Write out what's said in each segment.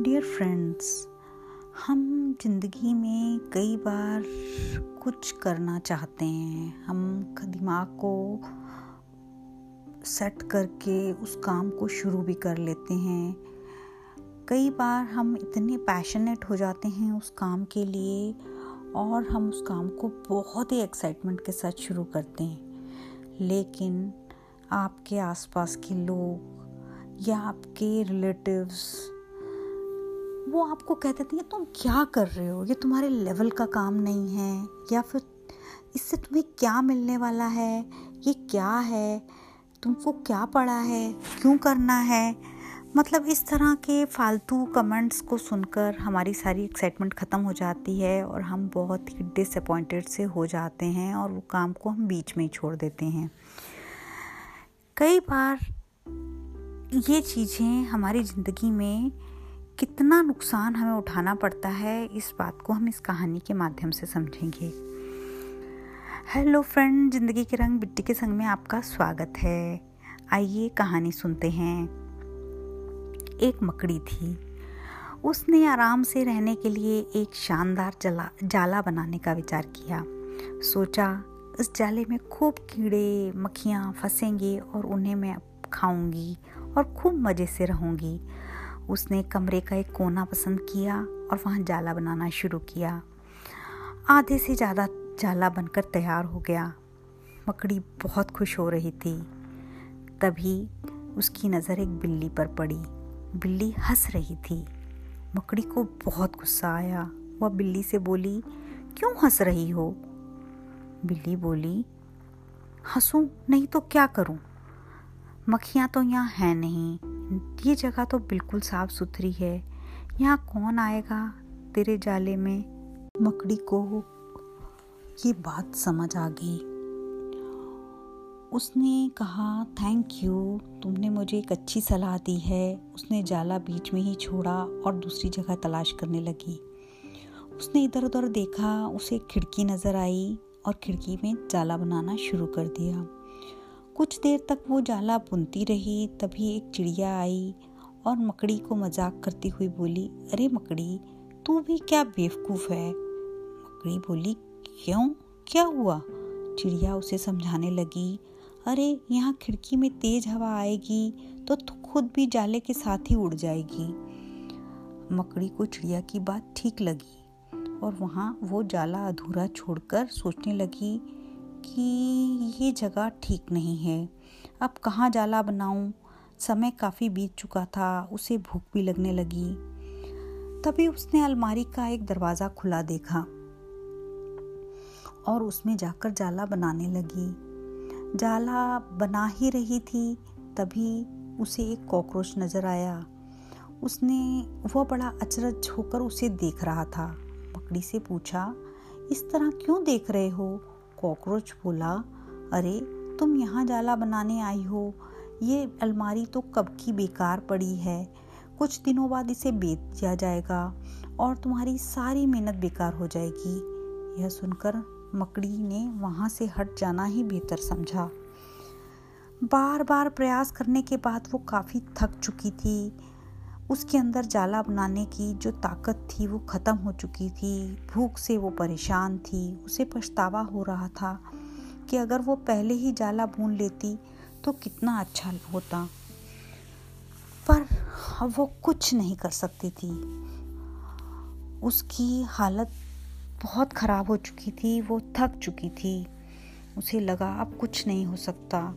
Dear friends हम ज़िंदगी में कई बार कुछ करना चाहते हैं। हम दिमाग को सेट करके उस काम को शुरू भी कर लेते हैं। कई बार हम इतने पैशनेट हो जाते हैं उस काम के लिए और हम उस काम को बहुत ही एक्साइटमेंट के साथ शुरू करते हैं। लेकिन आपके आसपास के लोग या आपके रिलेटिव्स वो आपको कह देते हैं तुम क्या कर रहे हो? ये तुम्हारे लेवल का काम नहीं है। या फिर इससे तुम्हें क्या मिलने वाला है? ये क्या है? तुमको क्या पड़ा है? क्यों करना है? मतलब इस तरह के फालतू कमेंट्स को सुनकर हमारी सारी एक्साइटमेंट ख़त्म हो जाती है और हम बहुत ही डिसअपॉइंटेड से हो जाते हैं और वो काम को हम बीच में ही छोड़ देते हैं। कई बार ये चीज़ें हमारी ज़िंदगी में कितना नुकसान हमें उठाना पड़ता है, इस बात को हम इस कहानी के माध्यम से समझेंगे। हेलो फ्रेंड ज़िंदगी के रंग बिट्टी के संग में आपका स्वागत है। आइए कहानी सुनते हैं। एक मकड़ी थी। उसने आराम से रहने के लिए एक शानदार जला, जाला बनाने का विचार किया। सोचा, इस जाले में खूब कीड़े, मक्खियाँ फंसेंगे और उन्हें मैं खाऊँगी और खूब मज़े से रहूँगी। उसने कमरे का एक कोना पसंद किया और वहाँ जाला बनाना शुरू किया। आधे से ज़्यादा जाला बनकर तैयार हो गया। मकड़ी बहुत खुश हो रही थी। तभी उसकी नज़र एक बिल्ली पर पड़ी। बिल्ली हंस रही थी। मकड़ी को बहुत गुस्सा आया। वह बिल्ली से बोली, क्यों हंस रही हो? बिल्ली बोली, हंसूं? नहीं तो क्या करूँ? मक्खियाँ तो यहाँ हैं नहीं। ये जगह तो बिल्कुल साफ़ सुथरी है। यहाँ कौन आएगा तेरे जाले में? मकड़ी को। ये बात समझ आ गई। उसने कहा थैंक यू तुमने मुझे एक अच्छी सलाह दी है। उसने जाला बीच में ही छोड़ा और दूसरी जगह तलाश करने लगी। उसने इधर उधर देखा, उसे खिड़की नज़र आई और खिड़की में जाला बनाना शुरू कर दिया। कुछ देर तक वो जाला बुनती रही, तभी एक चिड़िया आई और मकड़ी को मज़ाक करती हुई बोली, अरे मकड़ी, तू भी क्या बेवकूफ़ है? मकड़ी बोली, क्यों? क्या हुआ? चिड़िया उसे समझाने लगी, अरे, यहाँ खिड़की में तेज हवा आएगी तो खुद भी जाले के साथ ही उड़ जाएगी. मकड़ी को चिड़िया की बात ठीक लगी और वहाँ वो जाला अधूरा छोड़कर सोचने लगी कि ये जगह ठीक नहीं है। अब कहाँ जाला बनाऊँ? समय काफ़ी बीत चुका था, उसे भूख भी लगने लगी। तभी उसने अलमारी का एक दरवाज़ा खुला देखा और उसमें जाकर जाला बनाने लगी। जाला बना ही रही थी, तभी उसे एक कॉकरोच नज़र आया। उसने, वह बड़ा अचरज होकर उसे देख रहा था। मकड़ी से पूछा, इस तरह क्यों देख रहे हो? कॉकरोच बोला, अरे, तुम यहाँ जाला बनाने आई हो? ये अलमारी तो कब की बेकार पड़ी है। कुछ दिनों बाद इसे बेच दिया जाएगा और तुम्हारी सारी मेहनत बेकार हो जाएगी। यह सुनकर मकड़ी ने वहाँ से हट जाना ही बेहतर समझा। बार बार प्रयास करने के बाद वो काफ़ी थक चुकी थी। उसके अंदर जाला बनाने की जो ताकत थी वो ख़त्म हो चुकी थी। भूख से वो परेशान थी। उसे पछतावा हो रहा था कि अगर वो पहले ही जाला भून लेती तो कितना अच्छा होता। पर अब वो कुछ नहीं कर सकती थी। उसकी हालत बहुत ख़राब हो चुकी थी। वो थक चुकी थी। उसे लगा अब कुछ नहीं हो सकता।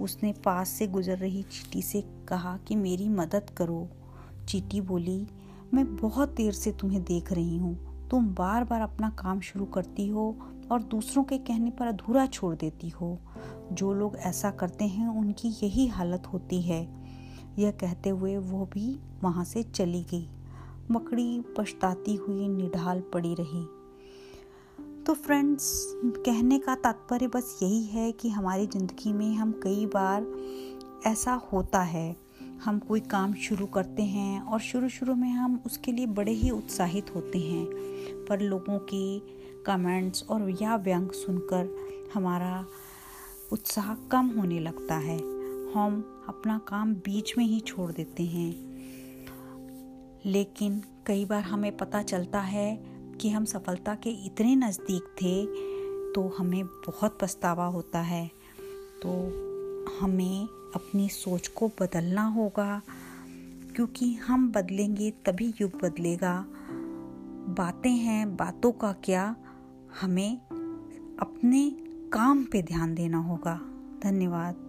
उसने पास से गुजर रही चीटी से कहा कि मेरी मदद करो। चीटी बोली, मैं बहुत देर से तुम्हें देख रही हूँ। तुम बार बार अपना काम शुरू करती हो और दूसरों के कहने पर अधूरा छोड़ देती हो। जो लोग ऐसा करते हैं, उनकी यही हालत होती है। यह कहते हुए वो भी वहाँ से चली गई। मकड़ी पछताती हुई निढाल पड़ी रही। तो फ्रेंड्स, कहने का तात्पर्य बस यही है कि हमारी ज़िंदगी में हम कई बार ऐसा होता है। हम कोई काम शुरू करते हैं और शुरू शुरू में हम उसके लिए बड़े ही उत्साहित होते हैं। पर लोगों के कमेंट्स और या व्यंग सुनकर हमारा उत्साह कम होने लगता है। हम अपना काम बीच में ही छोड़ देते हैं। लेकिन कई बार हमें पता चलता है कि हम सफलता के इतने नज़दीक थे तो हमें बहुत पछतावा होता है। तो हमें अपनी सोच को बदलना होगा, क्योंकि हम बदलेंगे तभी युग बदलेगा। बातें हैं, बातों का क्या? हमें अपने काम पे ध्यान देना होगा। धन्यवाद।